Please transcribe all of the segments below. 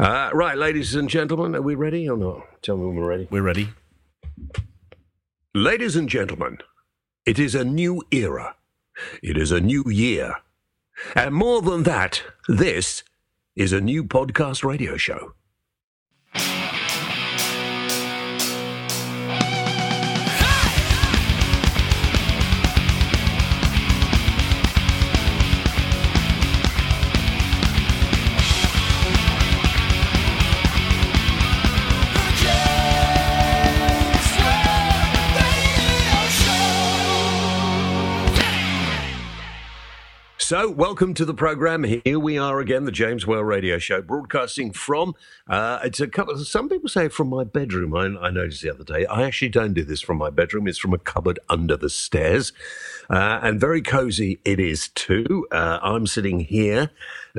Uh, right, ladies and gentlemen, are we ready or not? Tell me when we're ready. We're ready. Ladies and gentlemen, it is a new era. It is a new year. And more than that, this is a new podcast radio show. So, welcome to the program. Here we are again, the James Whale Radio Show, broadcasting from. Uh, it's a couple. Some people say from my bedroom. I, I, noticed the other day. I actually don't do this from my bedroom. It's from a cupboard under the stairs, uh, and very cozy it is too. Uh, I'm sitting here,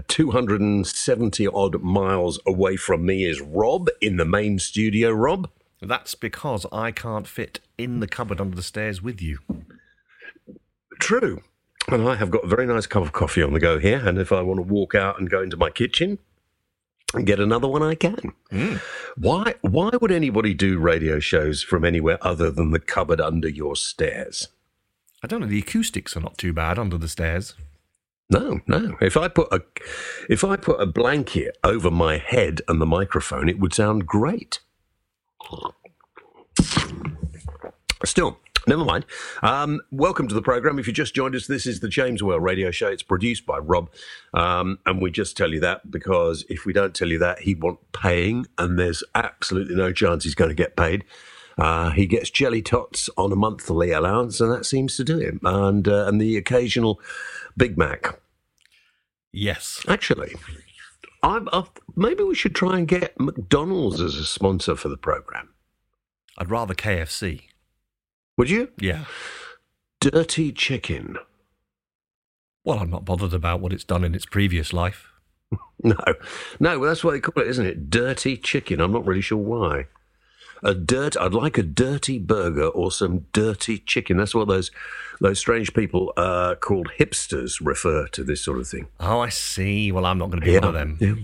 270 odd miles away from me is Rob in the main studio. Rob. That's because I can't fit in the cupboard under the stairs with you. True. And I have got a very nice cup of coffee on the go here. And if I want to walk out and go into my kitchen and get another one, I can. Mm. Why, why would anybody do radio shows from anywhere other than the cupboard under your stairs? I don't know. The acoustics are not too bad under the stairs. No, no. If I put a if I put a blanket over my head and the microphone, it would sound great. Still, Never mind. Um, welcome to the program. If you just joined us, this is the James Whale Radio Show. It's produced by Rob, um, and we just tell you that because if we don't tell you that, he'd want paying, and there's absolutely no chance he's going to get paid. Uh, he gets jelly tots on a monthly allowance, and that seems to do him, and uh, and the occasional Big Mac. Yes, actually, I've, maybe we should try and get McDonald's as a sponsor for the program. I'd rather KFC. Would you? Yeah. Dirty chicken. Well, I'm not bothered about what it's done in its previous life. no, no, well, that's what they call it, isn't it? Dirty chicken. I'm not really sure why. A dirt. I'd like a dirty burger or some dirty chicken. That's what those those strange people uh, called hipsters refer to this sort of thing. Oh, I see. Well, I'm not going to be yeah, one of them. Yeah.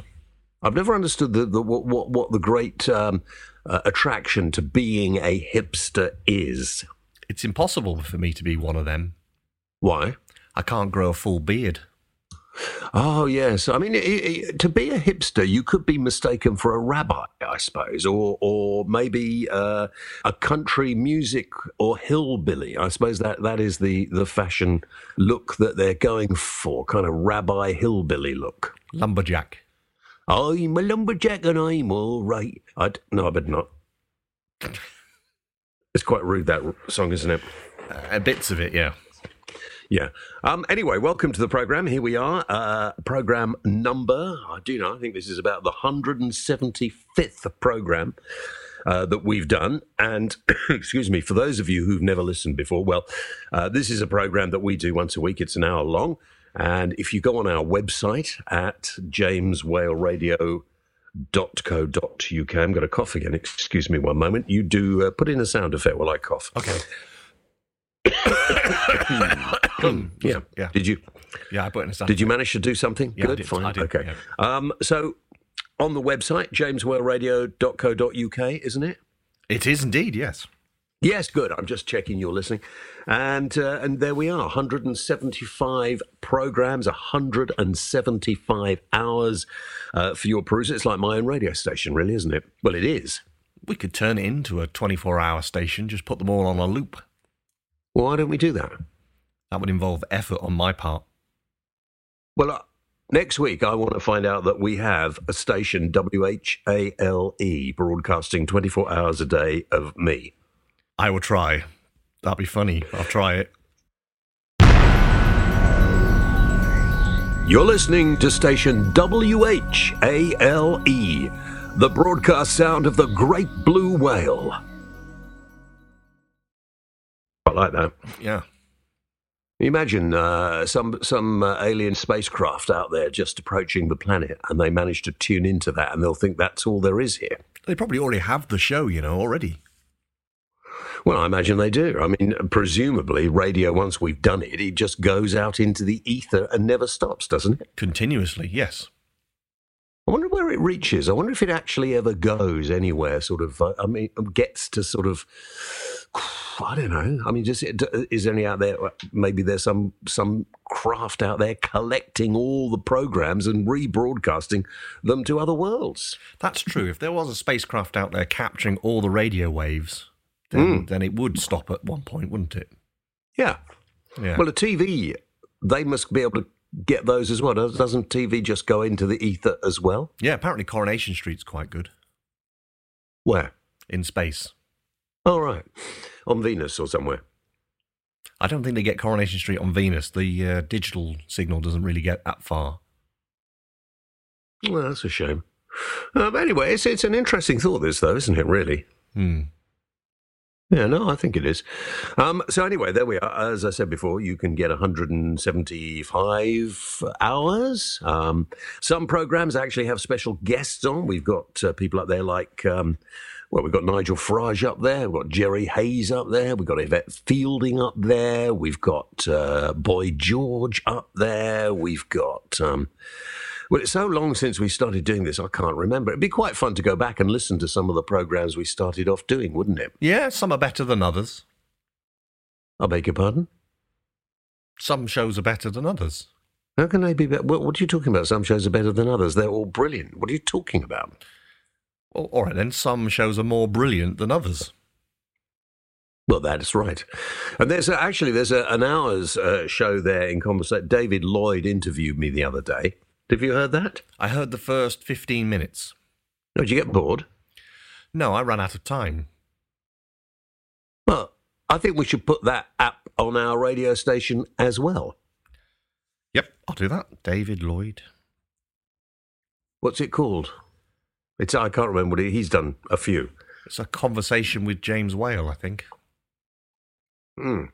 I've never understood the, the what, what, what the great um, uh, attraction to being a hipster is it's impossible for me to be one of them. Why? I can't grow a full beard. Oh yes, I mean, it, it, to be a hipster, you could be mistaken for a rabbi, I suppose, or or maybe uh, a country music or hillbilly. I suppose that that is the the fashion look that they're going for, kind of rabbi hillbilly look. Lumberjack. I'm a lumberjack and I'm all right. I no, I better not. It's quite rude that song, isn't it? Uh, bits of it, yeah. Yeah. Um, anyway, welcome to the program. Here we are. Uh, program number, I do know, I think this is about the 175th program uh, that we've done. And, excuse me, for those of you who've never listened before, well, uh, this is a program that we do once a week. It's an hour long. And if you go on our website at James Whale Radio uk. I'm going to cough again. Excuse me one moment. You do uh, put in a sound effect while I cough. Okay. yeah. Yeah. Did you? Yeah, I put in a sound. Did you manage to do something? Yeah, Good. Did, Fine. Did, okay. Yeah. Um, so on the website, jameswhaleradio.co.uk, isn't it? It is indeed. Yes. Yes, good. I'm just checking you're listening, and uh, and there we are, 175 programs, 175 hours uh, for your perusal. It's like my own radio station, really, isn't it? Well, it is. We could turn it into a 24-hour station. Just put them all on a loop. Why don't we do that? That would involve effort on my part. Well, uh, next week I want to find out that we have a station WHALE broadcasting 24 hours a day of me. I will try. That'd be funny. I'll try it. You're listening to station WHALE, the broadcast sound of the great blue whale. I like that. Yeah. Imagine uh, some some uh, alien spacecraft out there just approaching the planet, and they manage to tune into that, and they'll think that's all there is here. They probably already have the show, you know, already. Well, I imagine they do. I mean, presumably, radio, once we've done it, it just goes out into the ether and never stops, doesn't it? Continuously, yes. I wonder where it reaches. I wonder if it actually ever goes anywhere. Sort of. uh, I mean, gets to sort of. I don't know. I mean, just is there any out there? Maybe there's some some craft out there collecting all the programs and rebroadcasting them to other worlds. That's true. If there was a spacecraft out there capturing all the radio waves, then, then it would stop at one point, wouldn't it? Yeah. Yeah. Well, a TV, they must be able to get those as well. Does- Doesn't TV just go into the ether as well? yeah, apparently Coronation Street's quite good Where? in space. Oh, right. On Venus or somewhere. I don't think they get Coronation Street on Venus. The uh, digital signal doesn't really get that far. Well, that's a shame. Um, anyway, it's, it's an interesting thought, this, though, isn't it, really? Hmm. Yeah, no, I think it is. Um, so anyway, there we are. As I said before, you can get 175 hours. Um, some programs actually have special guests on. We've got uh, people up there like, um, well, we've got Nigel Farage up there. We've got Jerry Hayes up there. We've got Yvette Fielding up there. We've got uh, Boy George up there. We've got. Um, well, it's so long since we started doing this, I can't remember. It'd be quite fun to go back and listen to some of the programs we started off doing, wouldn't it? Yeah, some are better than others. I beg your pardon? Some shows are better than others. How can they be better? What, what are you talking about? Some shows are better than others. They're all brilliant. What are you talking about? Well, all right then. Some shows are more brilliant than others. Well, that's right. And there's a, actually there's a, an hour's uh, show there in conversation. David Lloyd interviewed me the other day. Have you heard that? I heard the first 15 minutes. No, did you get bored? No, I ran out of time. Well, I think we should put that app on our radio station as well. Yep, I'll do that. David Lloyd. What's it called? It's I can't remember what he, he's done. A few. It's a conversation with James Whale, I think. Hmm.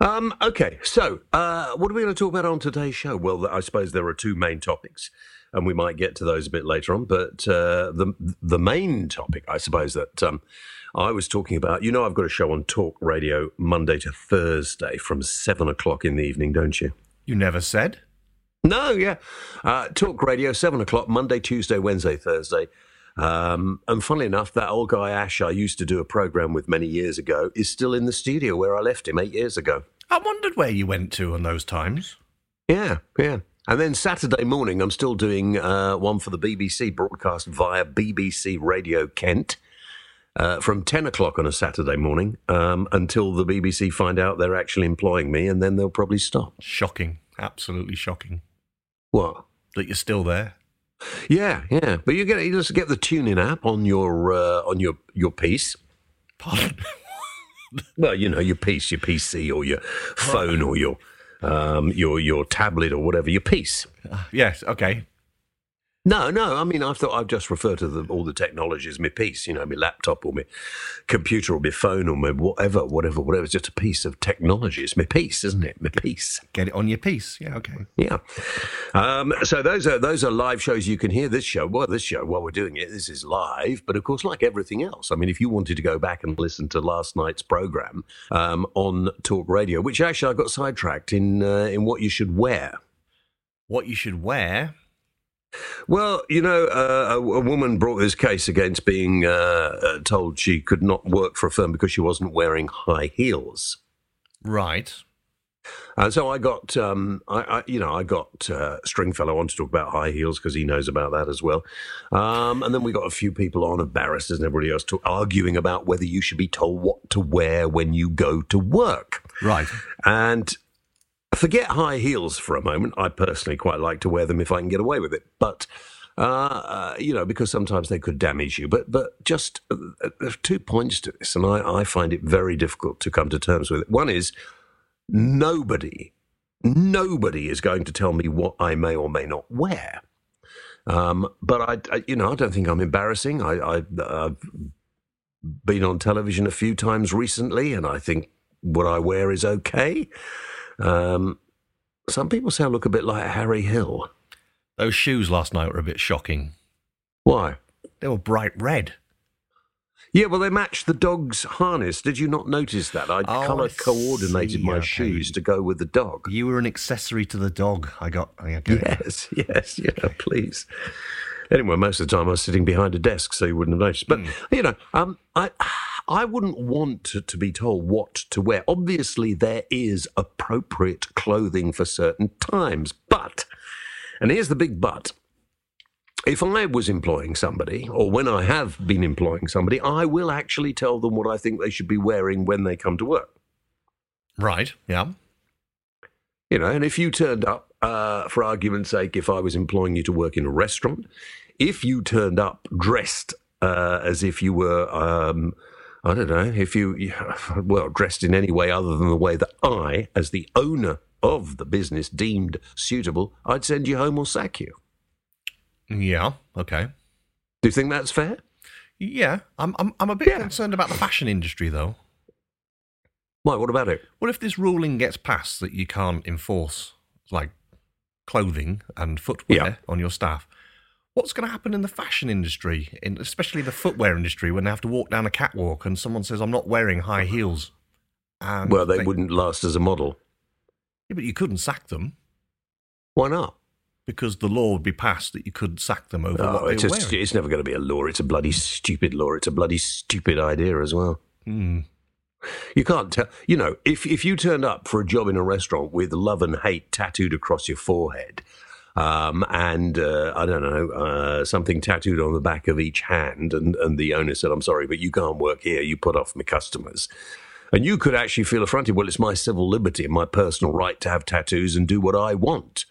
Um, okay, so uh, what are we going to talk about on today's show? Well, I suppose there are two main topics, and we might get to those a bit later on. But uh, the the main topic, I suppose, that um, I was talking about. You know, I've got a show on Talk Radio Monday to Thursday from seven o'clock in the evening, don't you? You never said? No, yeah. Uh, Talk Radio, 7 o'clock, Monday, Tuesday, Wednesday, Thursday. Um, and funnily enough, that old guy Ash I used to do a program with many years ago is still in the studio where I left him eight years ago. I wondered where you went to on those times. Yeah, yeah. And then Saturday morning, I'm still doing uh, one for the BBC broadcast via BBC Radio Kent uh, from 10 o'clock on a Saturday morning um, until the BBC find out they're actually employing me, and then they'll probably stop. Shocking. Absolutely shocking. What? That you're still there. Yeah, yeah. But you get you just get the tuning app on your uh, on your your piece. Pardon? Well, you know your piece, your PC or your phone or your um, your your tablet or whatever your piece. yes, okay. No, no. I mean, I thought I'd just refer to the, all the technology as my piece. You know, my laptop or my computer or my phone or my whatever, whatever, whatever. It's just a piece of technology. It's my piece, isn't it? My piece. Get it on your piece. Yeah, okay. Yeah. Um, so those are those are live shows you can hear. This show, well, this show while we're doing it, this is live. But of course, like everything else, I mean, if you wanted to go back and listen to last night's program um, on Talk Radio, which actually I got sidetracked in uh, in what you should wear. What you should wear. Well, you know, uh, a, a woman brought this case against being uh, uh, told she could not work for a firm because she wasn't wearing high heels. Right. And so I got, um, I, I, you know, I got uh, Stringfellow on to talk about high heels because he knows about that as well. Um, and then we got a few people on, of barristers and everybody else, to, arguing about whether you should be told what to wear when you go to work. Right. And forget high heels for a moment. I personally quite like to wear them if I can get away with it. But uh, uh, you know, because sometimes they could damage you. But but just uh, there's two points to this, and I, I find it very difficult to come to terms with it. One is nobody, nobody is going to tell me what I may or may not wear. Um, but I, I, you know, I don't think I'm embarrassing. I, I, I've been on television a few times recently, and I think what I wear is okay. Um, some people say I look a bit like Harry Hill. Those shoes last night were a bit shocking. Why? They were bright red. Yeah, well, they matched the dog's harness. Did you not notice that? I Oh, colour coordinated my okay. shoes to go with the dog. You were an accessory to the dog. I got. I it. Yes, yes, yeah, please. Anyway, most of the time I was sitting behind a desk, so you wouldn't have noticed. But you know, um, I I wouldn't want to, to be told what to wear. Obviously, there is appropriate clothing for certain times, but and here's the big but. If I was employing somebody, or when I have been employing somebody, I will actually tell them what I think they should be wearing when they come to work. Right. Yeah. You know, and if you turned up, uh, for argument's sake, if I was employing you to work in a restaurant, if you turned up dressed uh, as if you were, um, I don't know, if you, well, dressed in any way other than the way that I, as the owner of the business, deemed suitable, I'd send you home or sack you. Yeah. Okay. Do you think that's fair? Yeah. I'm. I'm. I'm a bit Yeah. concerned about the fashion industry, though. Why? What about it? Well, if this ruling gets passed that you can't enforce like clothing and footwear Yeah. on your staff? What's going to happen in the fashion industry, in, especially the footwear industry, when they have to walk down a catwalk and someone says, "I'm not wearing high heels"? And Well, they wouldn't last as a model. Yeah, but you couldn't sack them Why not? because the law would be passed that you couldn't sack them over Oh, what they it's, just, it's never going to be a law. It's a bloody stupid law. It's a bloody stupid idea as well. Hmm. You can't tell. You know, if if you turned up for a job in a restaurant with love and hate tattooed across your forehead, um, and uh, I don't know uh, something tattooed on the back of each hand, and and the owner said, "I'm sorry, but you can't work here. You put off my customers." And you could actually feel affronted. Well, it's my civil liberty and my personal right to have tattoos and do what I want.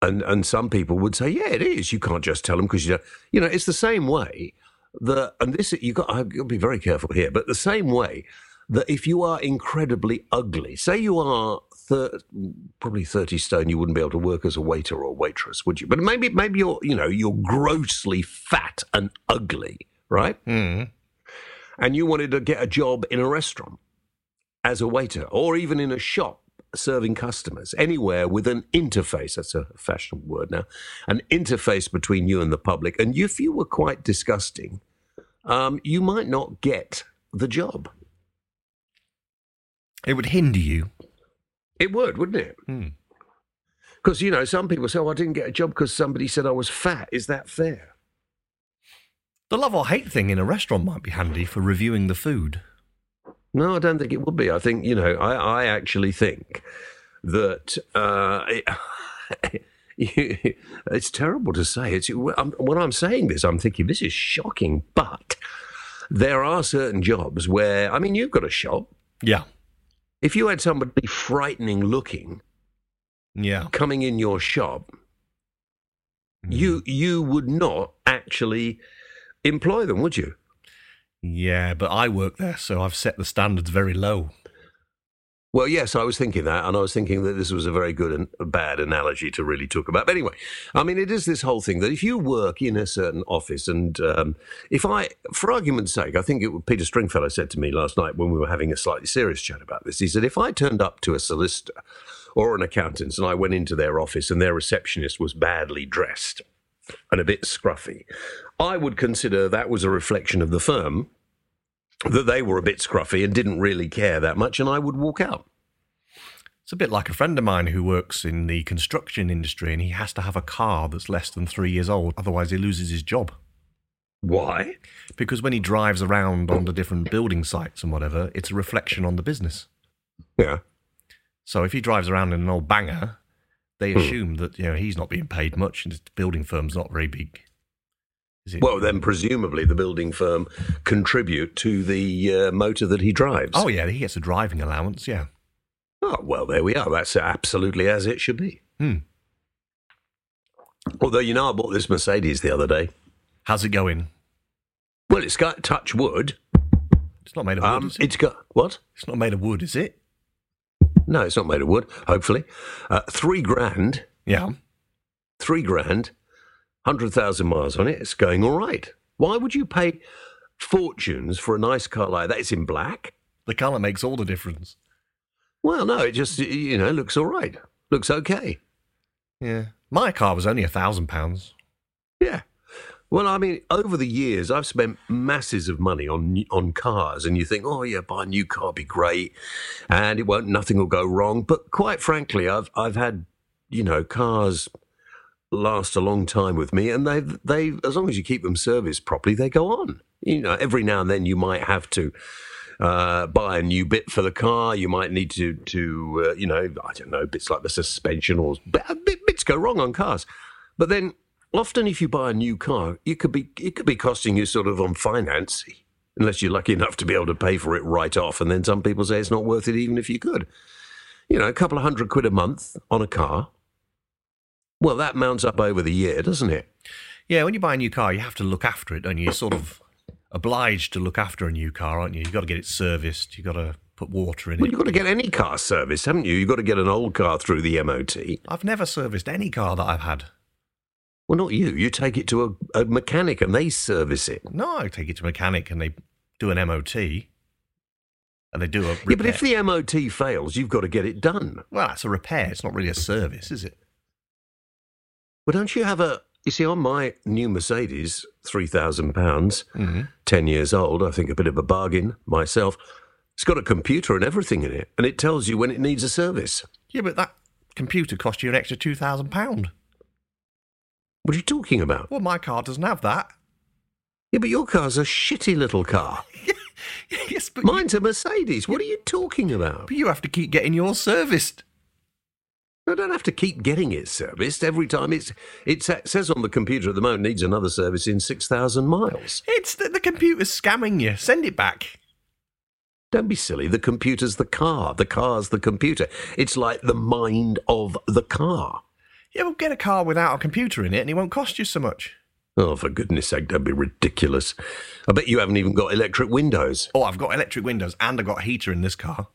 And and some people would say, yeah, it is. You can't just tell them because you don't. You know, it's the same way that, and this you got. I've got to be very careful here. But the same way that if you are incredibly ugly, say you are thir- probably thirty stone, you wouldn't be able to work as a waiter or waitress, would you? But maybe maybe you're you know you're grossly fat and ugly, right? Hmm. and you wanted to get a job in a restaurant as a waiter or even in a shop serving customers, anywhere with an interface, that's a fashionable word now, an interface between you and the public. And if you were quite disgusting, um, you might not get the job. It would hinder you. It would, wouldn't it? Hmm. Because, you know, some people say, oh, I didn't get a job because somebody said I was fat. Is that fair? The love or hate thing in a restaurant might be handy for reviewing the food. No, I don't think it would be. I think, you know, I, I actually think that uh, it, it's terrible to say. It's I'm, when I'm saying this, I'm thinking this is shocking, but there are certain jobs where, I mean, you've got a shop. Yeah. If you had somebody frightening looking Yeah. coming in your shop, mm-hmm. you you would not actually employ them, would you? Yeah, but I work there, so I've set the standards very low. Well, yes, I was thinking that, and I was thinking that this was a very good and bad analogy to really talk about. But anyway, I mean, it is this whole thing that if you work in a certain office, and um, if I, for argument's sake, I think it, Peter Stringfellow said to me last night when we were having a slightly serious chat about this, he said, if I turned up to a solicitor or an accountant and I went into their office and their receptionist was badly dressed and a bit scruffy, I would consider that was a reflection of the firm that they were a bit scruffy and didn't really care that much, and I would walk out. It's a bit like a friend of mine who works in the construction industry and he has to have a car that's less than three years old, otherwise, he loses his job. Why? Because when he drives around on the different building sites and whatever, it's a reflection on the business. Yeah. So if he drives around in an old banger, they Hmm. assume that you know he's not being paid much and his building firm's not very big. Well, then presumably the building firm contribute to the uh, motor that he drives. oh yeah, he gets a driving allowance. Yeah. Oh, well, there we are. That's absolutely as it should be. Hmm. Although, you know, I bought this Mercedes the other day. How's it going? Well, it's got touch wood. It's not made of wood. Um, is it? it's got what? It's not made of wood, is it? No, it's not made of wood. Hopefully, uh, three grand. Yeah. Three grand. Hundred thousand miles on it. It's going all right. Why would you pay fortunes for a nice car like that? It's in black. The colour makes all the difference. Well, no, it just you know looks all right. Looks okay. Yeah. My car was only a thousand pounds. Yeah. Well, I mean, over the years, I've spent masses of money on on cars, and you think, oh yeah, buy a new car, be great, and it won't, nothing will go wrong. But quite frankly, I've I've had, you know, cars last a long time with me, and they they as long as you keep them serviced properly, they go on. You know, every now and then you might have to uh, buy a new bit for the car. You might need to to uh, you know I don't know bits like the suspension or bits go wrong on cars, but then often if you buy a new car, it could be it could be costing you sort of on finance. Unless you're lucky enough to be able to pay for it right off. And then some people say it's not worth it even if you could. You know, a couple of hundred quid a month on a car well, that mounts up over the year, doesn't it? Yeah, when you buy a new car, you have to look after it, and you're sort of obliged to look after a new car, aren't you? You've got to get it serviced. You've got to put water in well, it. You've got to get any car serviced, haven't you? You've got to get an old car through the MOT. I've never serviced any car that I've had. Well, not you. You take it to a, a mechanic and they service it. No, I take it to a mechanic and they do an MOT. And they do a repair. Yeah, but if the MOT fails, you've got to get it done. Well, that's a repair. It's not really a service, is it? Well, don't you have a? You see, on my new Mercedes, three thousand pounds, Mm-hmm. ten years old. I think a bit of a bargain myself. It's got a computer and everything in it, and it tells you when it needs a service. Yeah, but that computer cost you an extra two thousand pound. What are you talking about? Well, my car doesn't have that. Yeah, but your car's a shitty little car. yes, but Mine's a Mercedes. What are you talking about? but you have to keep getting yours serviced. I don't have to keep getting it serviced every time. It's it says on the computer at the moment needs another service in six thousand miles. It's the, the computer's scamming you. Send it back. Don't be silly. The computer's the car. The car's the computer. It's like the mind of the car. Yeah, well, get a car without a computer in it, and it won't cost you so much. Oh, for goodness sake, don't be ridiculous. I bet you haven't even got electric windows. Oh, I've got electric windows and I've got a heater in this car.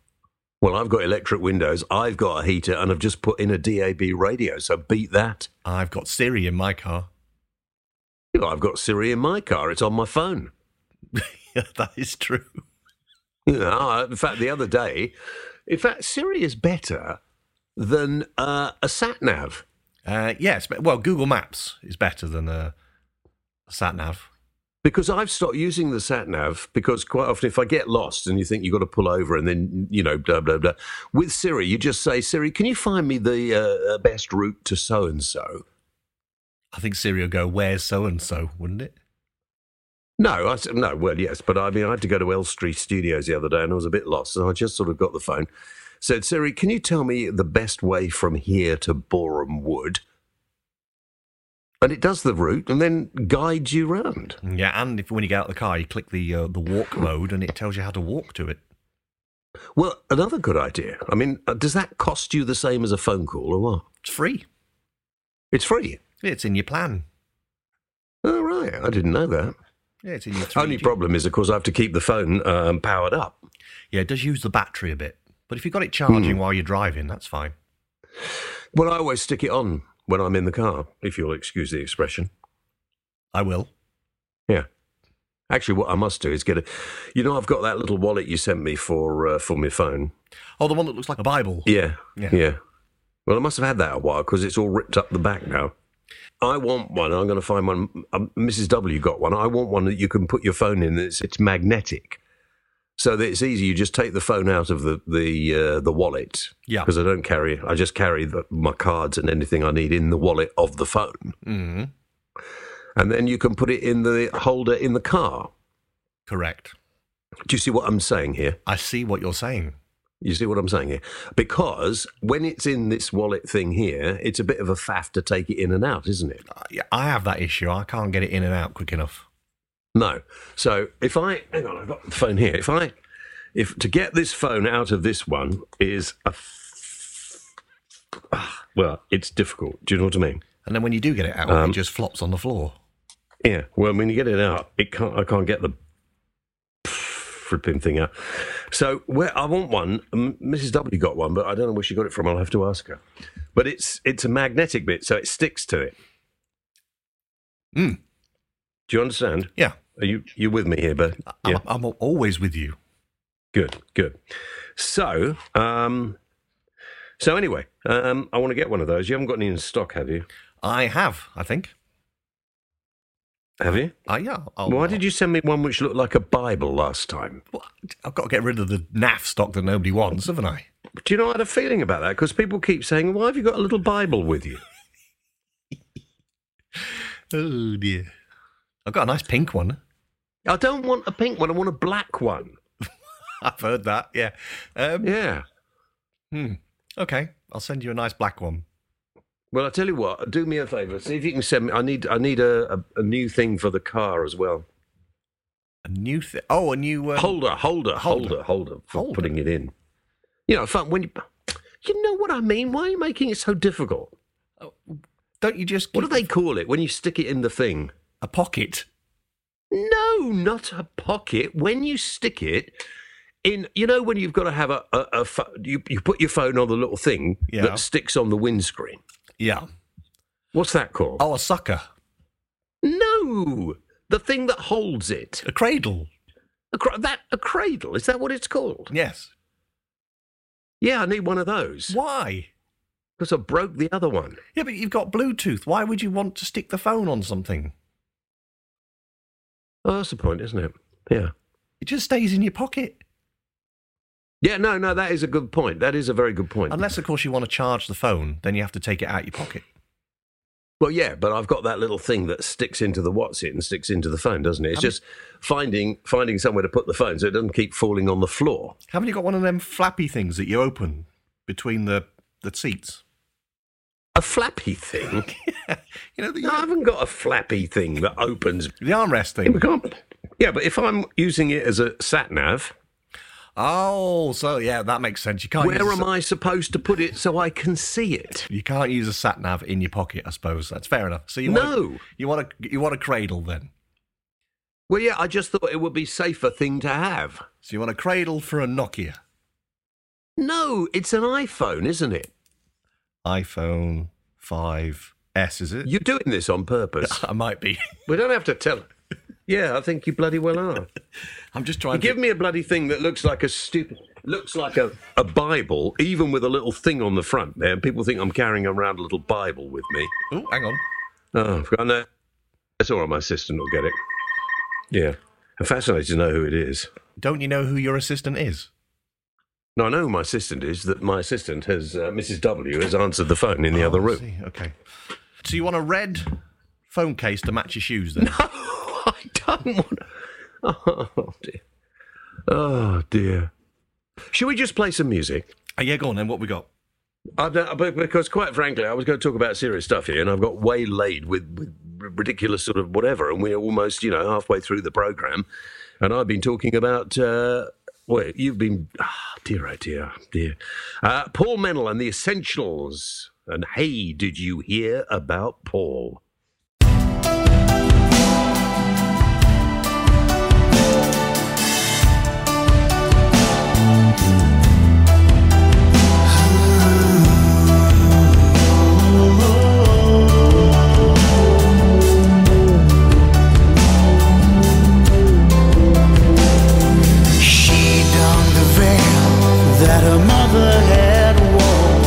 Well, I've got electric windows, I've got a heater, and I've just put in a DAB radio, so beat that. I've got Siri in my car. You know, I've got Siri in my car, it's on my phone. yeah, that is true. You know, in fact, the other day, in fact, Siri is better than uh, a sat nav. Uh, yes, but well, Google Maps is better than a, a sat nav. Because I've stopped using the sat nav because quite often if I get lost and you think you've got to pull over and then, you know, blah, blah, blah. With Siri, you just say, Siri, can you find me the uh, best route to so and so? I think Siri will go, "Where's so and so?" Wouldn't it? No, I said, no, well, yes, but I mean, I had to go to Elstree Studios the other day and I was a bit lost. And I just sort of got the phone, said, Siri, can you tell me the best way from here to Borehamwood? And it does the route and then guides you round. Yeah, and if when you get out of the car, you click the uh, the walk mode, and it tells you how to walk to it. Well, another good idea. I mean, uh, does that cost you the same as a phone call or what? It's free. It's free. It's in your plan. Oh, right. I didn't know that. Yeah, it's in your. Only 3G. problem is, of course, I have to keep the phone um, powered up. Yeah, it does use the battery a bit, but if you've got it charging Hmm. while you're driving, that's fine. Well, I always stick it on when I'm in the car, if you'll excuse the expression. I will. Yeah. Actually, what I must do is get a. You know, I've got that little wallet you sent me for uh, for my phone. Oh, the one that looks like a Bible. Yeah, Yeah. yeah. Well, I must have had that a while because it's all ripped up the back now. I want one. I'm going to find one. Um, Mrs. W got one. I want one that you can put your phone in. It's, it's magnetic, so that it's easy. You just take the phone out of the the uh, the wallet. Yeah. Because I don't carry. I just carry the, my cards and anything I need in the wallet of the phone, hmm and then you can put it in the holder in the car. Correct. Do you see what I'm saying here? I see what you're saying. You see what I'm saying here? Because when it's in this wallet thing here, it's a bit of a faff to take it in and out, isn't it? Uh, yeah, I have that issue. I can't get it in and out quick enough. No. So if I hang on, I've got the phone here. If I if to get this phone out of this one is a f- ah, well, it's difficult. Do you know what I mean? And then when you do get it out, Um, it just flops on the floor. Yeah. Well, when you get it out, it can't. I can't get the flipping thing out. So where I want one, Mrs. W got one, but I don't know where she got it from. I'll have to ask her. But it's it's a magnetic bit, so it sticks to it. Mm. Do you understand? Yeah, Are you you with me here, bud? I'm, I'm always with you. Good, good. So, um, so anyway, um, I want to get one of those. You haven't got any in stock, have you? I have, I think. Have you? Uh, yeah. I'll, Why did you send me one which looked like a Bible last time? Well, I've got to get rid of the naff stock that nobody wants, haven't I? Do you know I had a feeling about that? Because people keep saying, "Why have you got a little Bible with you?" Oh dear. I've got a nice pink one. I don't want a pink one. I want a black one. I've heard that. Yeah. Um, Yeah. hmm. Okay. I'll send you a nice black one. Well, I tell you what. Do me a favour. See if you can send me. I need. I need a, a, a new thing for the car as well. A new thing. Oh, a new. Um, holder, holder, holder, holder, for Holder. putting it in. You know, fun when you. You know what I mean? Why are you making it so difficult? don't you just. What do they call it when you stick it in the thing? A pocket. No, not a pocket. When you stick it in, you know, when you've got to have a, a, a pho- you, you put your phone on the little thing Yeah. that sticks on the windscreen. Yeah. What's that called? Oh, a sucker. No, the thing that holds it. A cradle. A, cra- that a cradle. Is that what it's called? Yes. Yeah, I need one of those Why? because I broke the other one. Yeah, but you've got Bluetooth. Why would you want to stick the phone on something? Oh, that's the point, isn't it? Yeah. It just stays in your pocket. Yeah, no, no, that is a good point. That is a very good point. Unless, of course, you want to charge the phone, then you have to take it out your pocket. Well, yeah, but I've got that little thing that sticks into the what's it and sticks into the phone, doesn't it? It's Haven't- just finding finding somewhere to put the phone so it doesn't keep falling on the floor. Haven't you got one of them flappy things that you open between the, the seats? A flappy thing? You know, the, I haven't got a flappy thing that opens. the armrest Yeah, we thing. can't- Yeah, but if I'm using it as a sat nav, Oh, so yeah, that makes sense. You can't. where am sat- I supposed to put it so I can see it? You can't use a sat nav in your pocket. I suppose that's fair enough. So you want No. a, you want a you want a cradle then. Well, yeah, I just thought it would be safer thing to have. So you want a cradle for a Nokia No, it's an iPhone, isn't it? iPhone 5S. Is it? You're doing this on purpose. I might be. we don't have to tell. Yeah, I think you bloody well are. I'm just You trying give me a bloody thing that looks like a stupid, looks like a, a Bible, even with a little thing on the front there, and people think I'm carrying around a little Bible with me. Oh, hang on. Oh, I've got no. That's all right. My assistant will get it. Yeah, I'm fascinated to know who it is. Don't you know who your assistant is? No, I know who my assistant is. That my assistant has, uh, Mrs. W, has answered the phone in the other Oh, I room. see. Okay. So you want a red phone case to match your shoes then? No, I don't want. Oh dear. Oh dear. Should we just play some music? oh, yeah, go on then. What we got? Don't, because, quite frankly, I was going to talk about serious stuff here, and I've got waylaid with, with ridiculous sort of whatever, and we're almost, you know, halfway through the program, and I've been talking about. Uh, well, you've been, ah, dear, oh dear, dear. Uh, Paul Mennel and the Essentials. And hey, did you hear about Paul? That her mother had worn.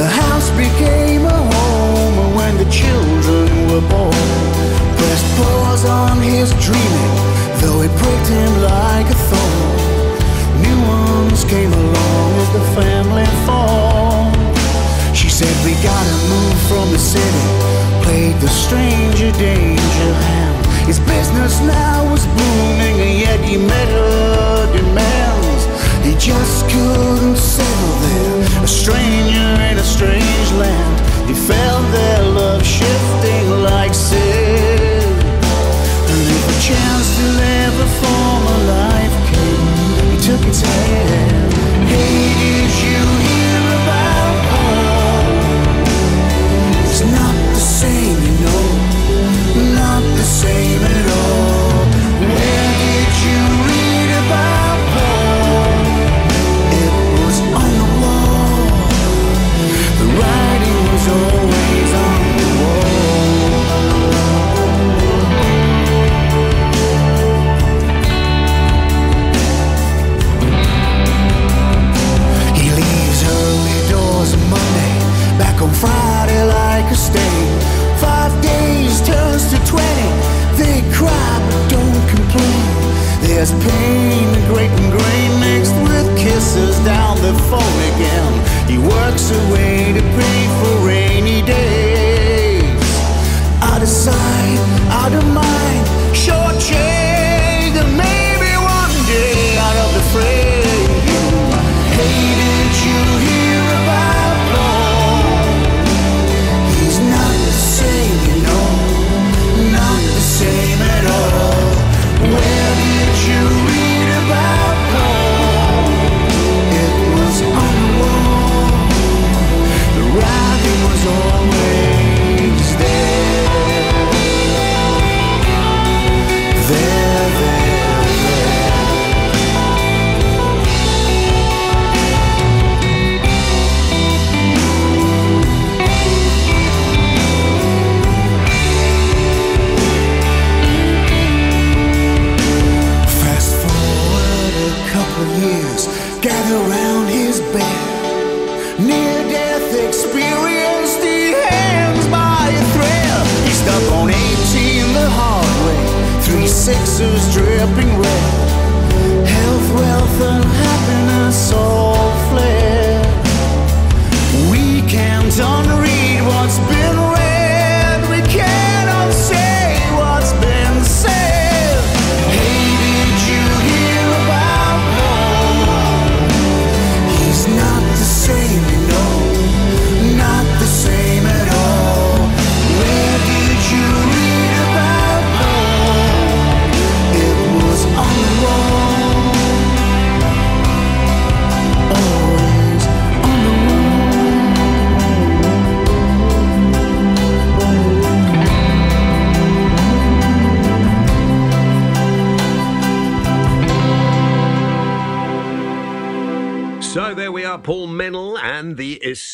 The house became a home when the children were born. Pressed pause on his dreaming, though it pricked him like a thorn. New ones came along as the family formed. She said, We gotta move from the city. Played the stranger danger hand. His business now was booming, and yet he met her demands. He just couldn't settle there. A stranger in a strange land. He felt their love shifting like sin. And if a chance to live a former life came, he took its hand. Hey, did you hear about Paul? It's not the same, you know, not the same at all.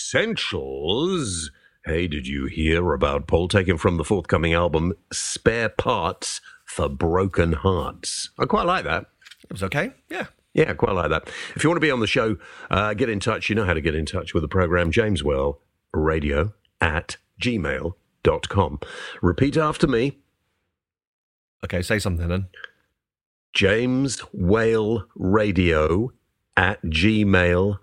Essentials. Hey, did you hear about Paul taken from the forthcoming album Spare Parts for Broken Hearts? I quite like that. It was okay. Yeah. Yeah, quite like that. If you want to be on the show, uh, get in touch. You know how to get in touch with the program, Jameswhale Radio at gmail.com. Repeat after me, Okay, say something then. James Whale Radio at gmail.com.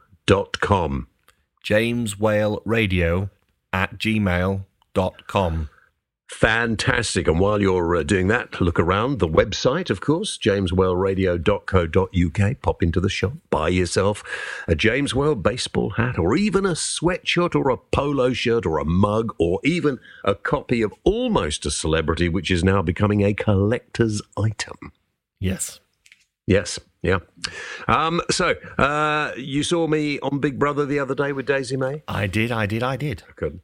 James Whale Radio at gmail.com. Fantastic. And while you're uh, doing that, look around the website, of course, jameswhaleradio.co.uk. Pop into the shop, buy yourself a James Whale baseball hat, or even a sweatshirt, or a polo shirt, or a mug, or even a copy of Almost a Celebrity, which is now becoming a collector's item. Yes. Yes, yeah. Um, so, uh, you saw me on Big Brother the other day with Daisy May? I did, I did, I did. Good.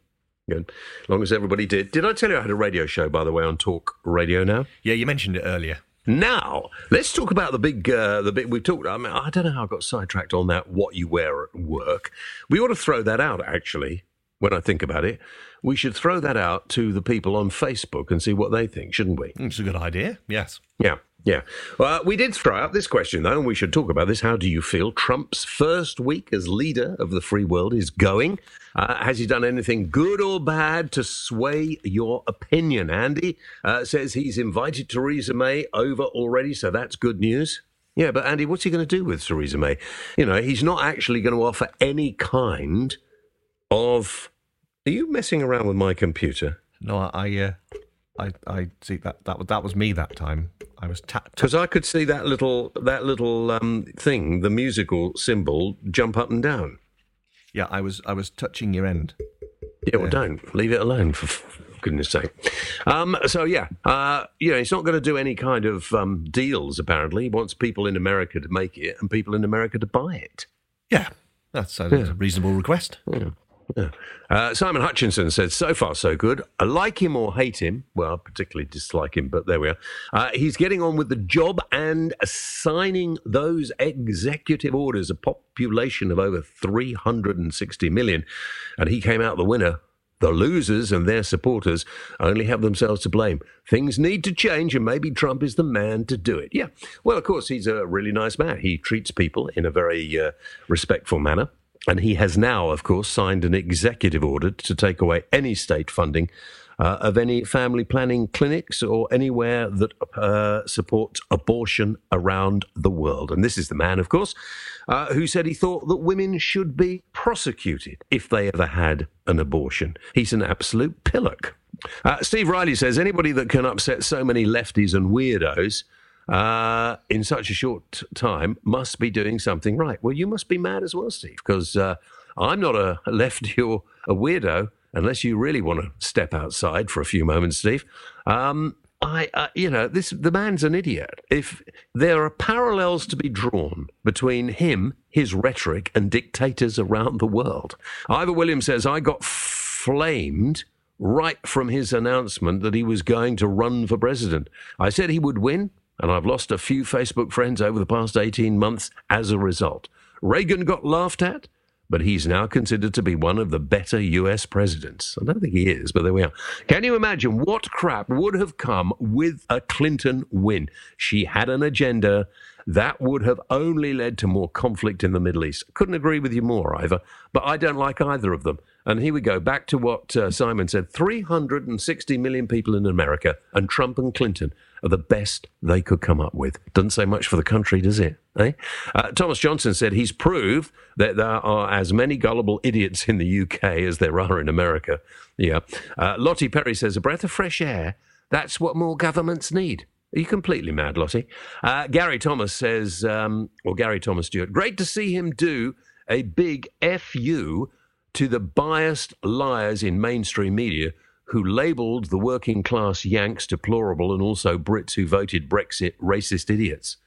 Good. As long as everybody did. Did I tell you I had a radio show, by the way, on Talk Radio now? Yeah, you mentioned it earlier. Now, let's talk about the big, uh, the big. We've talked. I mean, I don't know how I got sidetracked on that. What you wear at work. We ought to throw that out. Actually, when I think about it, we should throw that out to the people on Facebook and see what they think, shouldn't we? It's a good idea. Yes. Yeah, yeah. Well, we did throw out this question, though, and we should talk about this. How do you feel Trump's first week as leader of the free world is going? Uh, has he done anything good or bad to sway your opinion? Andy uh, says he's invited Theresa May over already, so that's good news. Yeah, but Andy, what's he going to do with Theresa May? You know, he's not actually going to offer any kind of. Are you messing around with my computer? No, I, uh, I, I see that that was that was me that time. I was tapped. Because I could see that little that little um, thing, the musical symbol, jump up and down. Yeah, I was I was touching your end. Yeah, well, don't leave it alone for goodness sake. Um, so yeah, uh, you know, he's not going to do any kind of um, deals. Apparently, he wants people in America to make it and people in America to buy it. Yeah, that's, that's a reasonable request. Yeah. Uh, Simon Hutchinson said, so far so good. I like him or hate him. Well, I particularly dislike him, but there we are. Uh, he's getting on with the job and signing those executive orders, a population of over 360 million. And he came out the winner. The losers and their supporters only have themselves to blame. Things need to change, and maybe Trump is the man to do it. Yeah. Well, of course, he's a really nice man. He treats people in a very uh, respectful manner. And he has now, of course, signed an executive order to take away any state funding uh, of any family planning clinics or anywhere that uh, supports abortion around the world. And this is the man, of course, uh, who said he thought that women should be prosecuted if they ever had an abortion. He's an absolute pillock. Uh, Steve Riley says anybody that can upset so many lefties and weirdos uh, in such a short time must be doing something right. Well, you must be mad as well, Steve, because uh, I'm not a lefty or a weirdo unless you really want to step outside for a few moments, Steve. Um, I, uh, you know, this the man's an idiot. If there are parallels to be drawn between him, his rhetoric, and dictators around the world, Ivor Williams says I got flamed right from his announcement that he was going to run for president. I said he would win, and I've lost a few Facebook friends over the past 18 months as a result. Reagan got laughed at, but he's now considered to be one of the better US presidents. I don't think he is, but there we are. Can you imagine what crap would have come with a Clinton win? She had an agenda that would have only led to more conflict in the Middle East. Couldn't agree with you more, Ivor, but I don't like either of them. And here we go back to what uh, Simon said 360 million people in America, and Trump and Clinton are the best they could come up with. Doesn't say much for the country, does it? Eh? Uh, Thomas Johnson said he's proved that there are as many gullible idiots in the UK as there are in America. Yeah. Uh, Lottie Perry says a breath of fresh air. That's what more governments need. Are you completely mad, Lottie? Uh, Gary Thomas says, um, or Gary Thomas Stewart, great to see him do a big FU to the biased liars in mainstream media who labelled the working class Yanks deplorable and also Brits who voted Brexit racist idiots.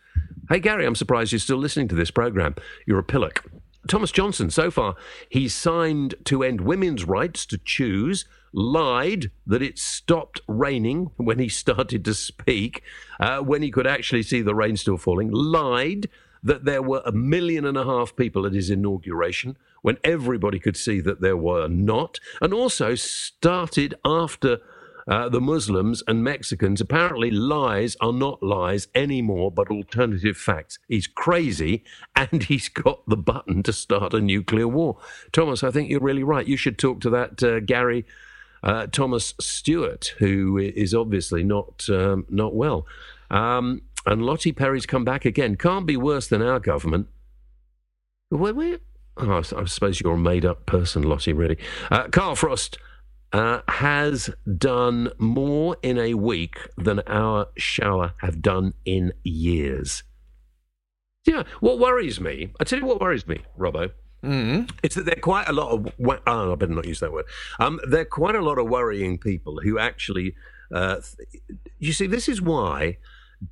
Hey, Gary, I'm surprised you're still listening to this programme. You're a pillock. Thomas Johnson, so far, he's signed to end women's rights to choose, lied that it stopped raining when he started to speak, uh, when he could actually see the rain still falling, lied that there were a million and a half people at his inauguration when everybody could see that there were not, and also started after uh, the Muslims and Mexicans. Apparently, lies are not lies anymore, but alternative facts. He's crazy, and he's got the button to start a nuclear war. Thomas, I think you're really right. You should talk to that uh, Gary. Uh, Thomas Stewart, who is obviously not um, not well. Um, and Lottie Perry's come back again. Can't be worse than our government. Where? Oh, I suppose you're a made up person, Lottie, really. Uh, Carl Frost uh, has done more in a week than our shower have done in years. Yeah, what worries me, I tell you what worries me, Robbo. Mm. It's that there are quite a lot of. wo- Oh, I better not use that word. Um, there are quite a lot of worrying people who actually. Uh, th- you see, this is why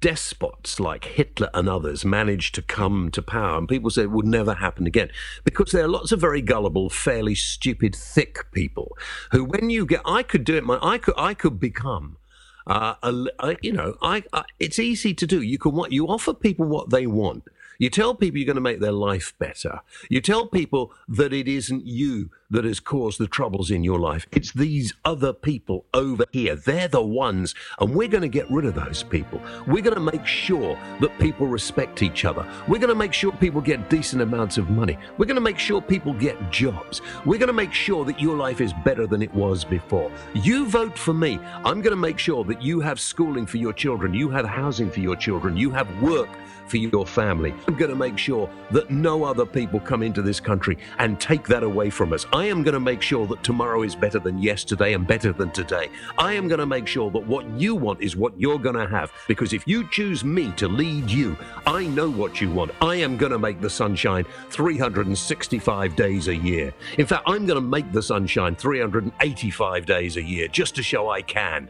despots like Hitler and others managed to come to power, and people say it would never happen again because there are lots of very gullible, fairly stupid, thick people who, when you get, I could do it. My, I could, I could become. Uh, a, I- you know, I, I, it's easy to do. You can what you offer people what they want. You tell people you're going to make their life better. You tell people that it isn't you that has caused the troubles in your life. It's these other people over here. They're the ones, and we're going to get rid of those people. We're going to make sure that people respect each other. We're going to make sure people get decent amounts of money. We're going to make sure people get jobs. We're going to make sure that your life is better than it was before. You vote for me. I'm going to make sure that you have schooling for your children, you have housing for your children, you have work for your family. I'm going to make sure that no other people come into this country and take that away from us. I am going to make sure that tomorrow is better than yesterday and better than today. I am going to make sure that what you want is what you're going to have. Because if you choose me to lead you, I know what you want. I am going to make the sunshine 365 days a year. In fact, I'm going to make the sunshine 385 days a year just to show I can.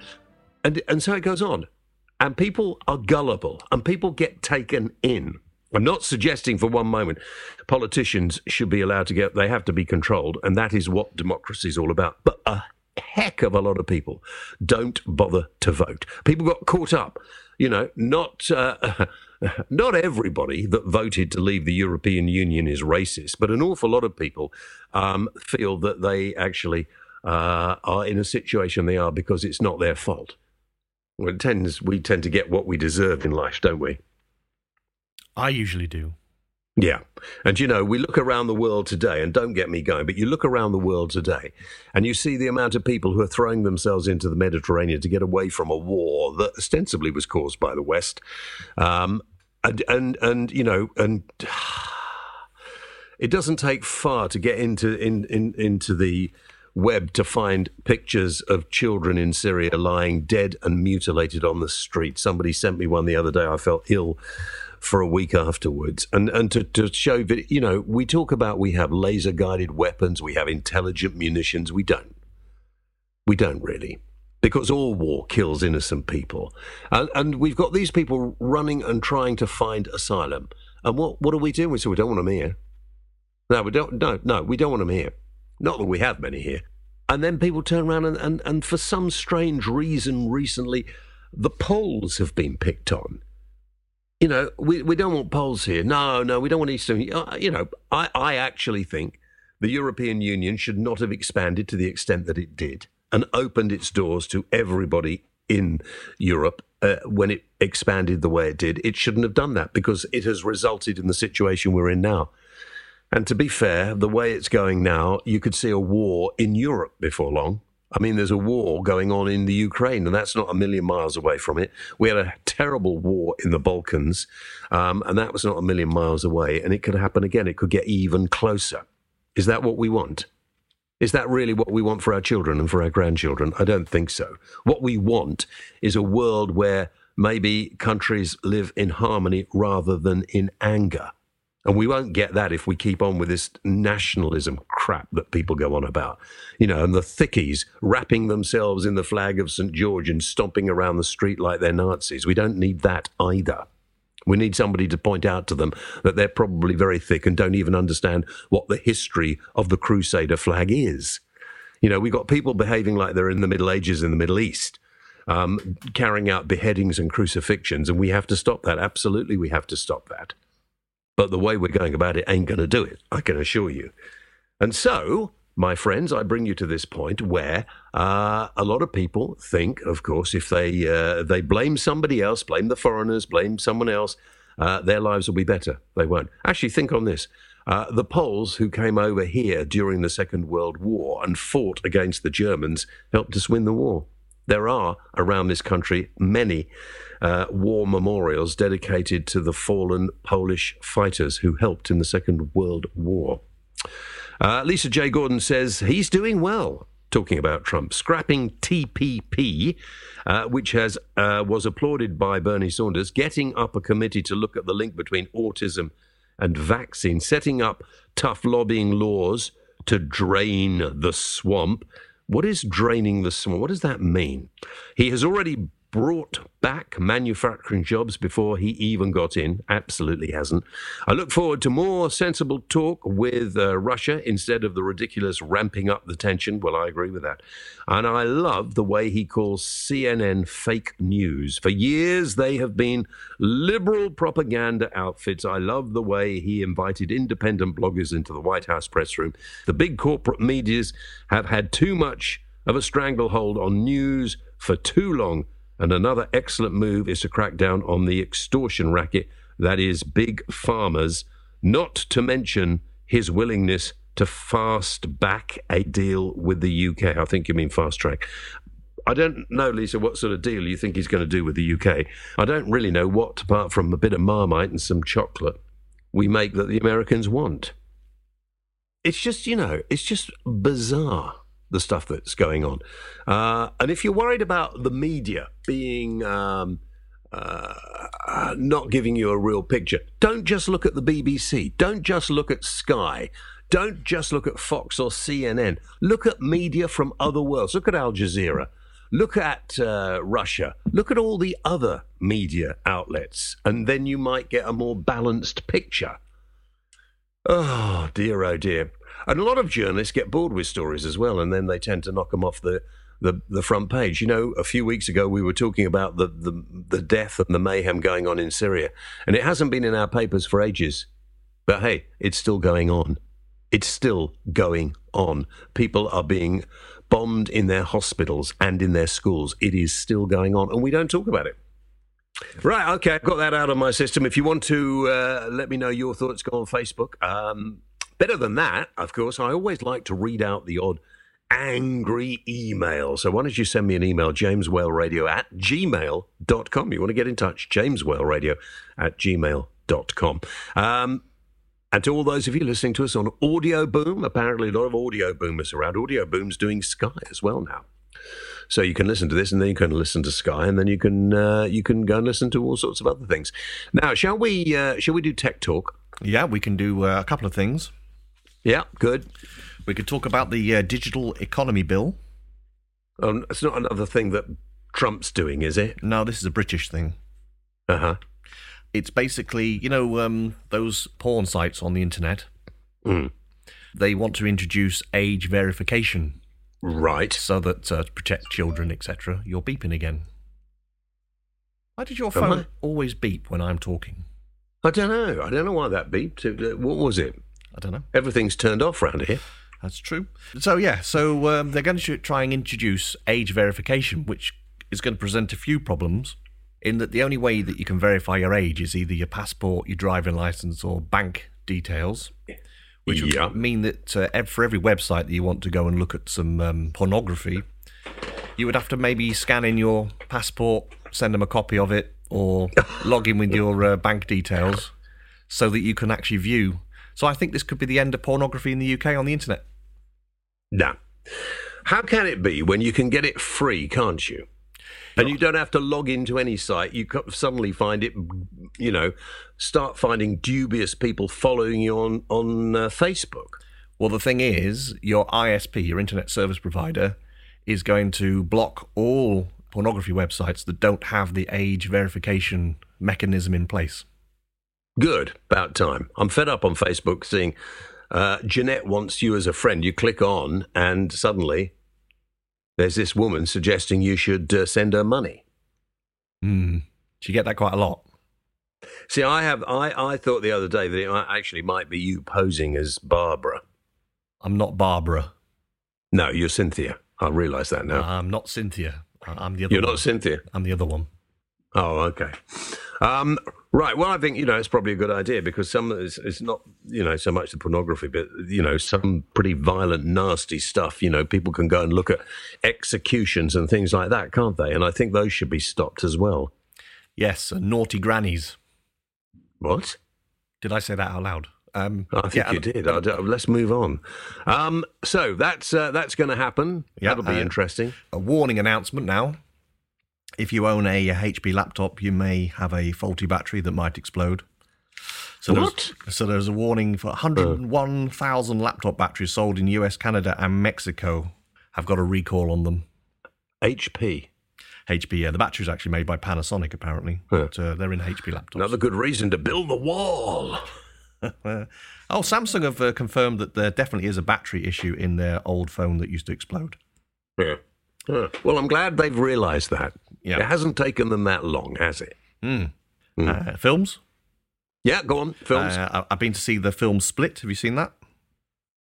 And, and so it goes on and people are gullible and people get taken in. I'm not suggesting for one moment politicians should be allowed to get, they have to be controlled, and that is what democracy is all about. But a heck of a lot of people don't bother to vote. People got caught up, you know, not. Uh, Not everybody that voted to leave the European Union is racist, but an awful lot of people um, feel that they actually uh, are in a situation they are because it's not their fault. Well, it tends, we tend to get what we deserve in life, don't we? I usually do. Yeah. And you know, we look around the world today, and don't get me going, but you look around the world today and you see the amount of people who are throwing themselves into the Mediterranean to get away from a war that ostensibly was caused by the West. Um, and, and, and, you know, and it doesn't take far to get into, in, in, into the web to find pictures of children in Syria lying dead and mutilated on the street. Somebody sent me one the other day. I felt ill for a week afterwards. And and to, to show that, you know, we talk about we have laser guided weapons, we have intelligent munitions. We don't. We don't really. Because all war kills innocent people. And, and we've got these people running and trying to find asylum. And what, what are we doing? We say, we don't want them here. No, we don't. No, no, we don't want them here. Not that we have many here. And then people turn around and, and, and for some strange reason recently, the Poles have been picked on. You know, we, we don't want Poles here. No, no, we don't want Eastern. uh, You know, I, I actually think the European Union should not have expanded to the extent that it did and opened its doors to everybody in Europe uh, when it expanded the way it did. It shouldn't have done that because it has resulted in the situation we're in now. And to be fair, the way it's going now, you could see a war in Europe before long. I mean, there's a war going on in the Ukraine, and that's not a million miles away from it. We had a terrible war in the Balkans, um, and that was not a million miles away, and it could happen again. It could get even closer. Is that what we want? Is that really what we want for our children and for our grandchildren? I don't think so. What we want is a world where maybe countries live in harmony rather than in anger. And we won't get that if we keep on with this nationalism crap that people go on about. You know, and the thickies wrapping themselves in the flag of St. George and stomping around the street like they're Nazis. We don't need that either. We need somebody to point out to them that they're probably very thick and don't even understand what the history of the Crusader flag is. You know, we've got people behaving like they're in the Middle Ages in the Middle East, um, carrying out beheadings and crucifixions, and we have to stop that. Absolutely, we have to stop that. But the way we're going about it ain't going to do it, I can assure you. And so, my friends, I bring you to this point where uh, a lot of people think, of course, if they uh, they blame somebody else, blame the foreigners, blame someone else, uh, their lives will be better. They won't. Actually, think on this. Uh, the Poles who came over here during the Second World War and fought against the Germans helped us win the war. There are around this country many uh, war memorials dedicated to the fallen Polish fighters who helped in the Second World War. Uh, Lisa J. Gordon says he's doing well. Talking about Trump, scrapping TPP, uh, which has uh, was applauded by Bernie Sanders, getting up a committee to look at the link between autism and vaccine, setting up tough lobbying laws to drain the swamp. What is draining the swamp? What does that mean? He has already brought back manufacturing jobs before he even got in. Absolutely hasn't. I look forward to more sensible talk with uh, Russia instead of the ridiculous ramping up the tension. Well, I agree with that. And I love the way he calls CNN fake news. For years, they have been liberal propaganda outfits. I love the way he invited independent bloggers into the White House press room. The big corporate medias have had too much of a stranglehold on news for too long and another excellent move is to crack down on the extortion racket that is big farmers, not to mention his willingness to fast back a deal with the UK. I think you mean fast track. I don't know, Lisa, what sort of deal you think he's going to do with the UK. I don't really know what, apart from a bit of marmite and some chocolate, we make that the Americans want. It's just, you know, it's just bizarre the stuff that's going on. Uh, and if you're worried about the media being um, uh, not giving you a real picture, don't just look at the BBC. Don't just look at Sky. Don't just look at Fox or CNN. Look at media from other worlds. Look at Al Jazeera. Look at uh, Russia. Look at all the other media outlets, and then you might get a more balanced picture. Oh dear, oh dear. And a lot of journalists get bored with stories as well, and then they tend to knock them off the, the, the front page. You know, a few weeks ago we were talking about the, the, the death and the mayhem going on in Syria, and it hasn't been in our papers for ages. But hey, it's still going on. It's still going on. People are being bombed in their hospitals and in their schools. It is still going on, and we don't talk about it. Right, okay, I've got that out of my system. If you want to uh, let me know your thoughts, go on Facebook. Um, Better than that, of course, I always like to read out the odd angry email. So why don't you send me an email, jameswhaleradio at gmail.com. You want to get in touch, jameswhaleradio at gmail.com. Um, and to all those of you listening to us on Audio Boom, apparently a lot of Audio Boomers around. Audio Boom's doing Sky as well now. So you can listen to this, and then you can listen to Sky, and then you can uh, you can go and listen to all sorts of other things. Now, shall we uh, shall we do tech talk? Yeah, we can do uh, a couple of things. Yeah, good. We could talk about the uh, digital economy bill. Um, it's not another thing that Trump's doing, is it? No, this is a British thing. Uh huh. It's basically, you know, um, those porn sites on the internet. Mm. They want to introduce age verification Right. so that uh, to protect children, etc. You're beeping again. Why did your phone always beep when I'm talking? I don't know. I don't know why that beeped. Uh, What was it? I don't know. Everything's turned off round here. That's true. So yeah, so um, they're going to try and introduce age verification, which is going to present a few problems. In that the only way that you can verify your age is either your passport, your driving license, or bank details. Which Yeah. would mean that uh, for every website that you want to go and look at some um, pornography, You would have to maybe scan in your passport, send them a copy of it, or log in with your uh, bank details so that you can actually view. So I think this could be the end of pornography in the UK on the internet. No. How can it be when you can get it free, can't you? And you don't have to log into any site. You suddenly find it, you know, start finding dubious people following you on, on uh, Facebook. Well, the thing is, your ISP, your internet service provider, is going to block all pornography websites that don't have the age verification mechanism in place. Good, about time. I'm fed up on Facebook seeing uh, Jeanette wants you as a friend. You click on, and suddenly there's this woman suggesting you should uh, send her money. Hmm. Do you get that quite a lot? See, I have. I, I thought the other day that it actually might be you posing as Barbara. I'm not Barbara. No, you're Cynthia. I realise that now. I'm not Cynthia. I'm the other you're one. not Cynthia. I'm the other one. Oh, okay. Um, right. Well, I think you know it's probably a good idea because some it's, it's not you know so much the pornography, but you know some pretty violent, nasty stuff. You know, people can go and look at executions and things like that, can't they? And I think those should be stopped as well. Yes, and naughty grannies. What? Did I say that out loud? Um, I think yeah, you did. Let's move on. Um, so that's uh, that's going to happen. Yeah, That'll be uh, interesting. a warning announcement now. If you own a HP laptop, you may have a faulty battery that might explode. So What? There's, so there's a warning for 101,000 laptop batteries sold in US, Canada, and Mexico have got a recall on them. HP. HP, yeah, the battery's actually made by Panasonic apparently, but uh, they're in HP laptops. Another good reason to build the wall. Oh, Samsung have uh, confirmed that there definitely is a battery issue in their old phone that used to explode. Yeah. Yeah. Well, I'm glad they've realised that. Yeah. It hasn't taken them that long, has it? Uh, films? Yeah, go on. Films. Uh, I- I've been to see the film Split. Have you seen that?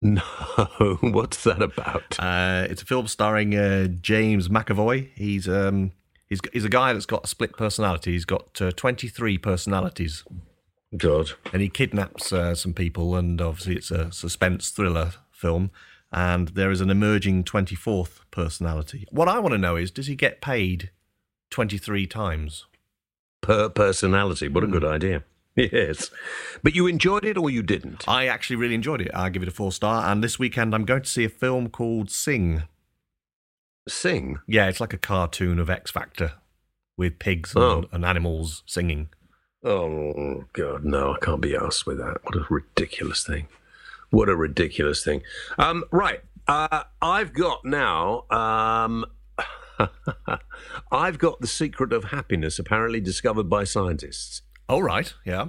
no, what's that about? Uh, it's a film starring uh, James McAvoy. He's um, he's he's a guy that's got a split personality. He's got uh, 23 personalities, God. and he kidnaps uh, some people. And obviously, it's a suspense thriller film. And there is an emerging 24th personality. What I want to know is, does he get paid 23 times? Per personality. What a good idea. Yes. But you enjoyed it or you didn't? I actually really enjoyed it. I give it a four star. And this weekend, I'm going to see a film called Sing. Sing. Yeah, it's like a cartoon of X Factor with pigs and, Oh. and animals singing. Oh, God, no, I can't be asked with that. What a ridiculous thing. What a ridiculous thing. Um, right. Uh, I've got now. Um, I've got the secret of happiness apparently discovered by scientists. All right. Yeah.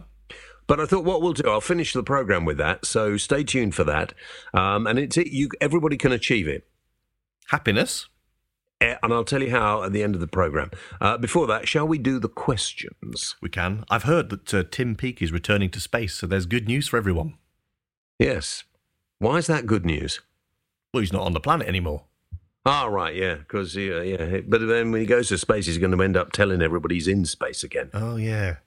But I thought what we'll do, I'll finish the program with that. So stay tuned for that. Um, and it's it, you. Everybody can achieve it. Happiness. Eh, And I'll tell you how at the end of the program. Uh, before that, shall we do the questions? We can. I've heard that uh, Tim Peake is returning to space, so there's good news for everyone. Yes. Why is that good news? Well, he's not on the planet anymore. Ah, right, yeah, because yeah, yeah. But then when he goes to space, he's going to end up telling everybody he's in space again. Oh, yeah.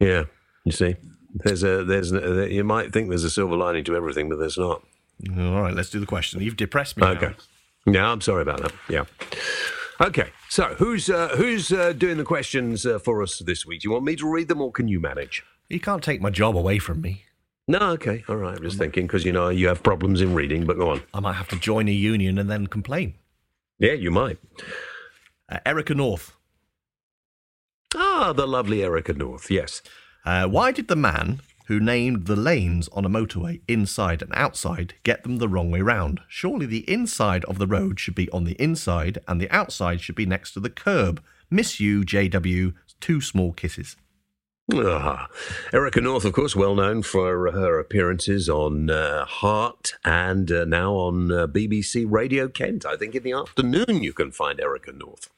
Yeah, you see, there's a there's a, you might think there's a silver lining to everything, but there's not. All right, let's do the question. You've depressed me. now. Okay. Yeah, I'm sorry about that. Yeah. Okay, so who's uh, who's uh, doing the questions uh, for us this week? Do you want me to read them, or can you manage? You can't take my job away from me. No, okay, all right. I'm just thinking because you know you have problems in reading, but go on. I might have to join a union and then complain. Yeah, you might. Uh, Erica North. Ah, the lovely Erica North. Yes. Uh, why did the man who named the lanes on a motorway inside and outside get them the wrong way round? Surely the inside of the road should be on the inside and the outside should be next to the curb. Miss you, JW. Two small kisses. Ah, Erica North, of course, well known for her appearances on uh, Heart and uh, now on uh, BBC Radio Kent. I think in the afternoon you can find Erica North.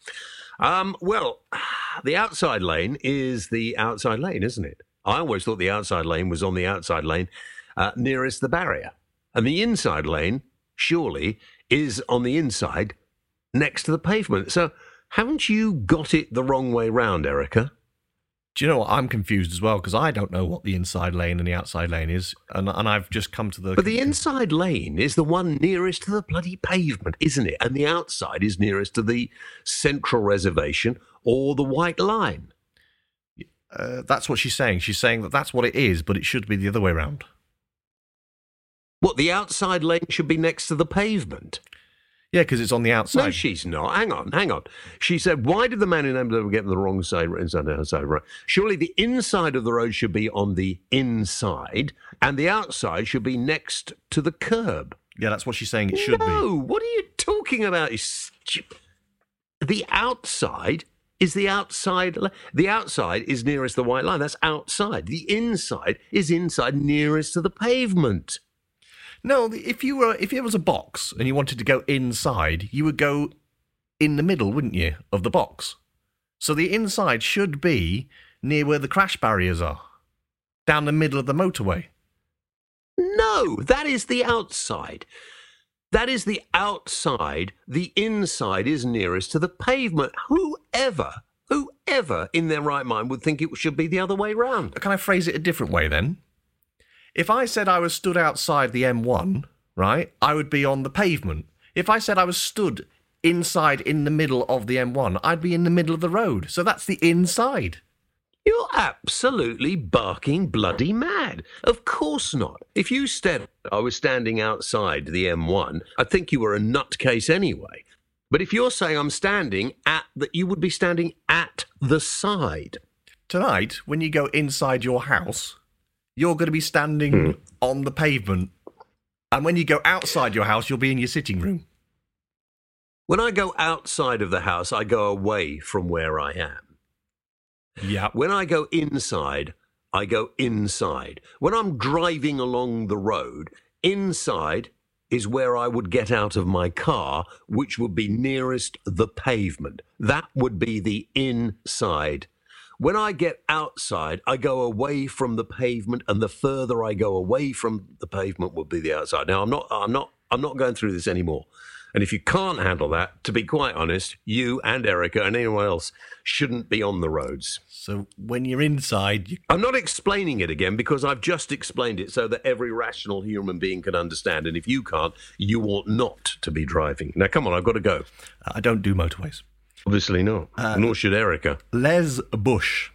Um, well, the outside lane is the outside lane, isn't it? I always thought the outside lane was on the outside lane uh, nearest the barrier. And the inside lane, surely, is on the inside next to the pavement. So haven't you got it the wrong way round, Erica? Do you know what? I'm confused as well because I don't know what the inside lane and the outside lane is, and and I've just come to the. But the inside lane is the one nearest to the bloody pavement, isn't it? And the outside is nearest to the central reservation or the white line. Uh, that's what she's saying. She's saying that that's what it is, but it should be the other way around. What, the outside lane should be next to the pavement? Yeah, because it's on the outside. No, she's not. Hang on, hang on. She said, "Why did the man in Amsterdam get the wrong side, inside the outside right? Surely the inside of the road should be on the inside, and the outside should be next to the curb." yeah, that's what she's saying. It should no, be. No, what are you talking about? You The outside is the outside. The outside is nearest the white line. That's outside. The inside is inside, nearest to the pavement. No, if you were if it was a box and you wanted to go inside, you would go in the middle, wouldn't you, of the box? So the inside should be near where the crash barriers are, down the middle of the motorway. No, that is the outside. That is the outside. The inside is nearest to the pavement. Whoever, whoever in their right mind would think it should be the other way round? Can I phrase it a different way then? If I said I was stood outside the M1, right, I would be on the pavement. If I said I was stood inside in the middle of the M1, I'd be in the middle of the road. So that's the inside. You're absolutely barking bloody mad. Of course not. If you said I was standing outside the M1, I'd think you were a nutcase anyway. But if you're saying I'm standing at that, you would be standing at the side. Tonight, when you go inside your house, you're going to be standing hmm. on the pavement. And when you go outside your house, you'll be in your sitting room. When I go outside of the house, I go away from where I am. Yeah. When I go inside, I go inside. When I'm driving along the road, inside is where I would get out of my car, which would be nearest the pavement. That would be the inside. When I get outside, I go away from the pavement, and the further I go away from the pavement would be the outside. Now, I'm not, I'm not, I'm not going through this anymore. And if you can't handle that, to be quite honest, you and Erica and anyone else shouldn't be on the roads. So when you're inside, you, I'm not explaining it again because I've just explained it so that every rational human being can understand. And if you can't, you ought not to be driving. Now, come on, I've got to go. I don't do motorways. Obviously not. Nor should Erica. Les Bush.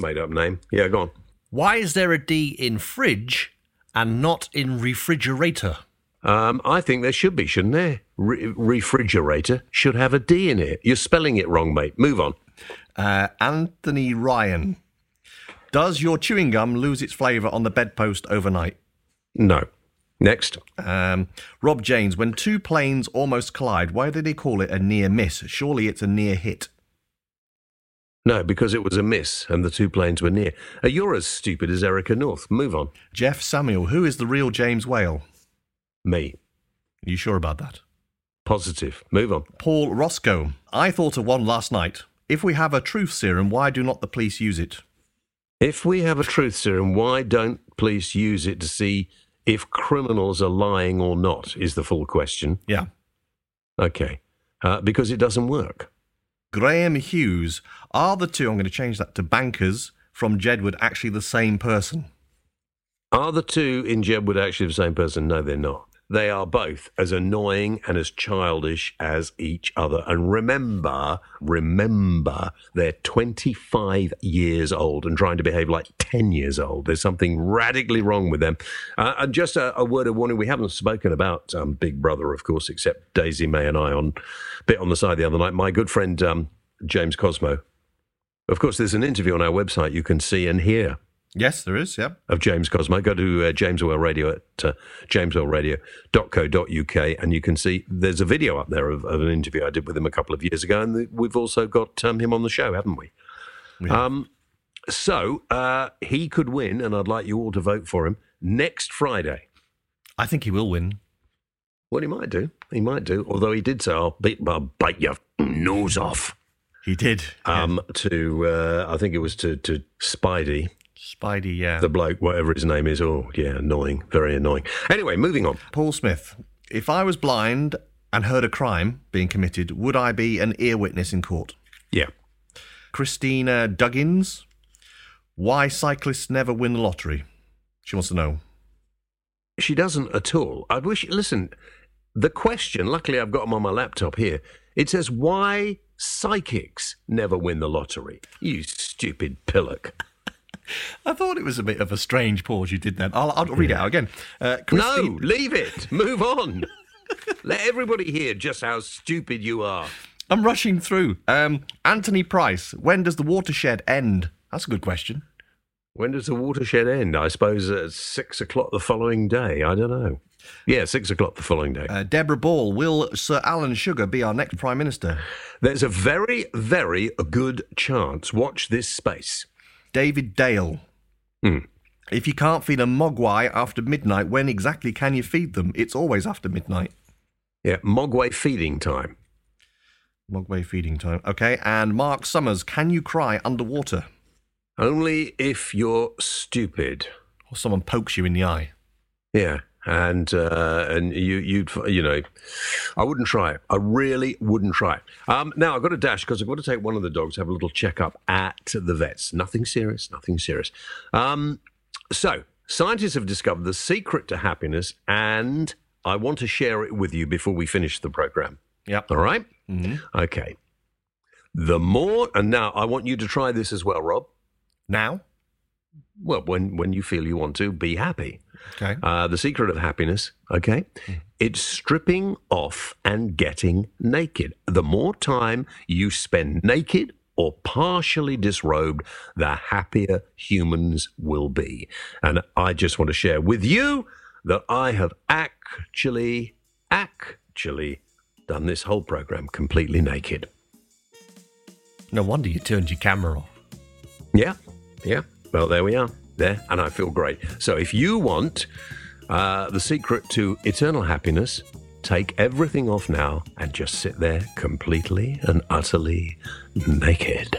Made up name. Yeah, go on. Why is there a D in fridge and not in refrigerator? Um, I think there should be, shouldn't there? Re- refrigerator should have a D in it. You're spelling it wrong, mate. Move on. Uh, Anthony Ryan. Does your chewing gum lose its flavour on the bedpost overnight? No. Next. Um, Rob James, when two planes almost collide, why do they call it a near miss? Surely it's a near hit. No, because it was a miss and the two planes were near. Uh, you're as stupid as Erica North. Move on. Jeff Samuel, who is the real James Whale? Me. Are you sure about that? Positive. Move on. Paul Roscoe, I thought of one last night. If we have a truth serum, why do not the police use it? If we have a truth serum, why don't police use it to see if criminals are lying or not? Is the full question. Yeah. Okay. Uh, because it doesn't work. Graham Hughes, are the two, I'm going to change that to bankers from Jedward, actually the same person? Are the two in Jedward actually the same person? No, they're not. They are both as annoying and as childish as each other. And remember, remember, they're 25 years old and trying to behave like 10 years old. There's something radically wrong with them. Uh, and just a, a word of warning we haven't spoken about um, Big Brother, of course, except Daisy May and I on bit on the side the other night. My good friend um, James Cosmo. Of course, there's an interview on our website you can see and hear Yes, there is, yeah. of James Cosmo. Go to uh, James Whale Radio at uh, jameswhaleradio.co.uk and you can see there's a video up there of, of an interview I did with him a couple of years ago. And we've also got um, him on the show, haven't we? Have. Um, so uh, he could win, and I'd like you all to vote for him next Friday. I think he will win. Well, he might do. He might do. Although he did say, I'll, beat, I'll bite your nose off. He did. Um, to uh, I think it was to to Spidey, Spidey, yeah. the bloke, whatever his name is. Oh, yeah, annoying, very annoying. Anyway, moving on. Paul Smith, if I was blind and heard a crime being committed, would I be an ear witness in court? Yeah, Christina Duggins. Why cyclists never win the lottery? She wants to know. She doesn't at all. I'd wish. Listen, the question. Luckily, I've got them on my laptop here. It says why psychics never win the lottery. You stupid pillock. I thought it was a bit of a strange pause you did then. I'll, I'll read it out again. Uh, Christi- No, leave it. Move on. Let everybody hear just how stupid you are. I'm rushing through. Um, Anthony Price, when does the watershed end? That's a good question. When does the watershed end? I suppose at six o'clock the following day. I don't know. Yeah, six o'clock the following day. Uh, Deborah Ball, will Sir Alan Sugar be our next Prime Minister? There's a very, very good chance. Watch this space. David Dale. Hmm. If you can't feed a mogwai after midnight, when exactly can you feed them? It's always after midnight. Yeah, Mogwai feeding time. Mogwai feeding time. Okay. And Mark Summers, can you cry underwater? Only if you're stupid. Or someone pokes you in the eye? Yeah, and uh, and you you'd you know, I wouldn't try it. I really wouldn't try it. Um, now I've got to dash because I've got to take one of the dogs have a little checkup at the vets. Nothing serious. Nothing serious. Um, so scientists have discovered the secret to happiness, and I want to share it with you before we finish the program. Yep. All right? hmm Okay. The more, and now I want you to try this as well, Rob. Now? Well, when when you feel you want to, be happy. Okay. Uh, the secret of happiness, okay? It's stripping off and getting naked. The more time you spend naked or partially disrobed, the happier humans will be. And I just want to share with you that I have actually, actually done this whole program completely naked. No wonder you turned your camera off. Yeah, yeah. Well, there we are. There, and I feel great. So, if you want uh, the secret to eternal happiness, take everything off now and just sit there completely and utterly naked.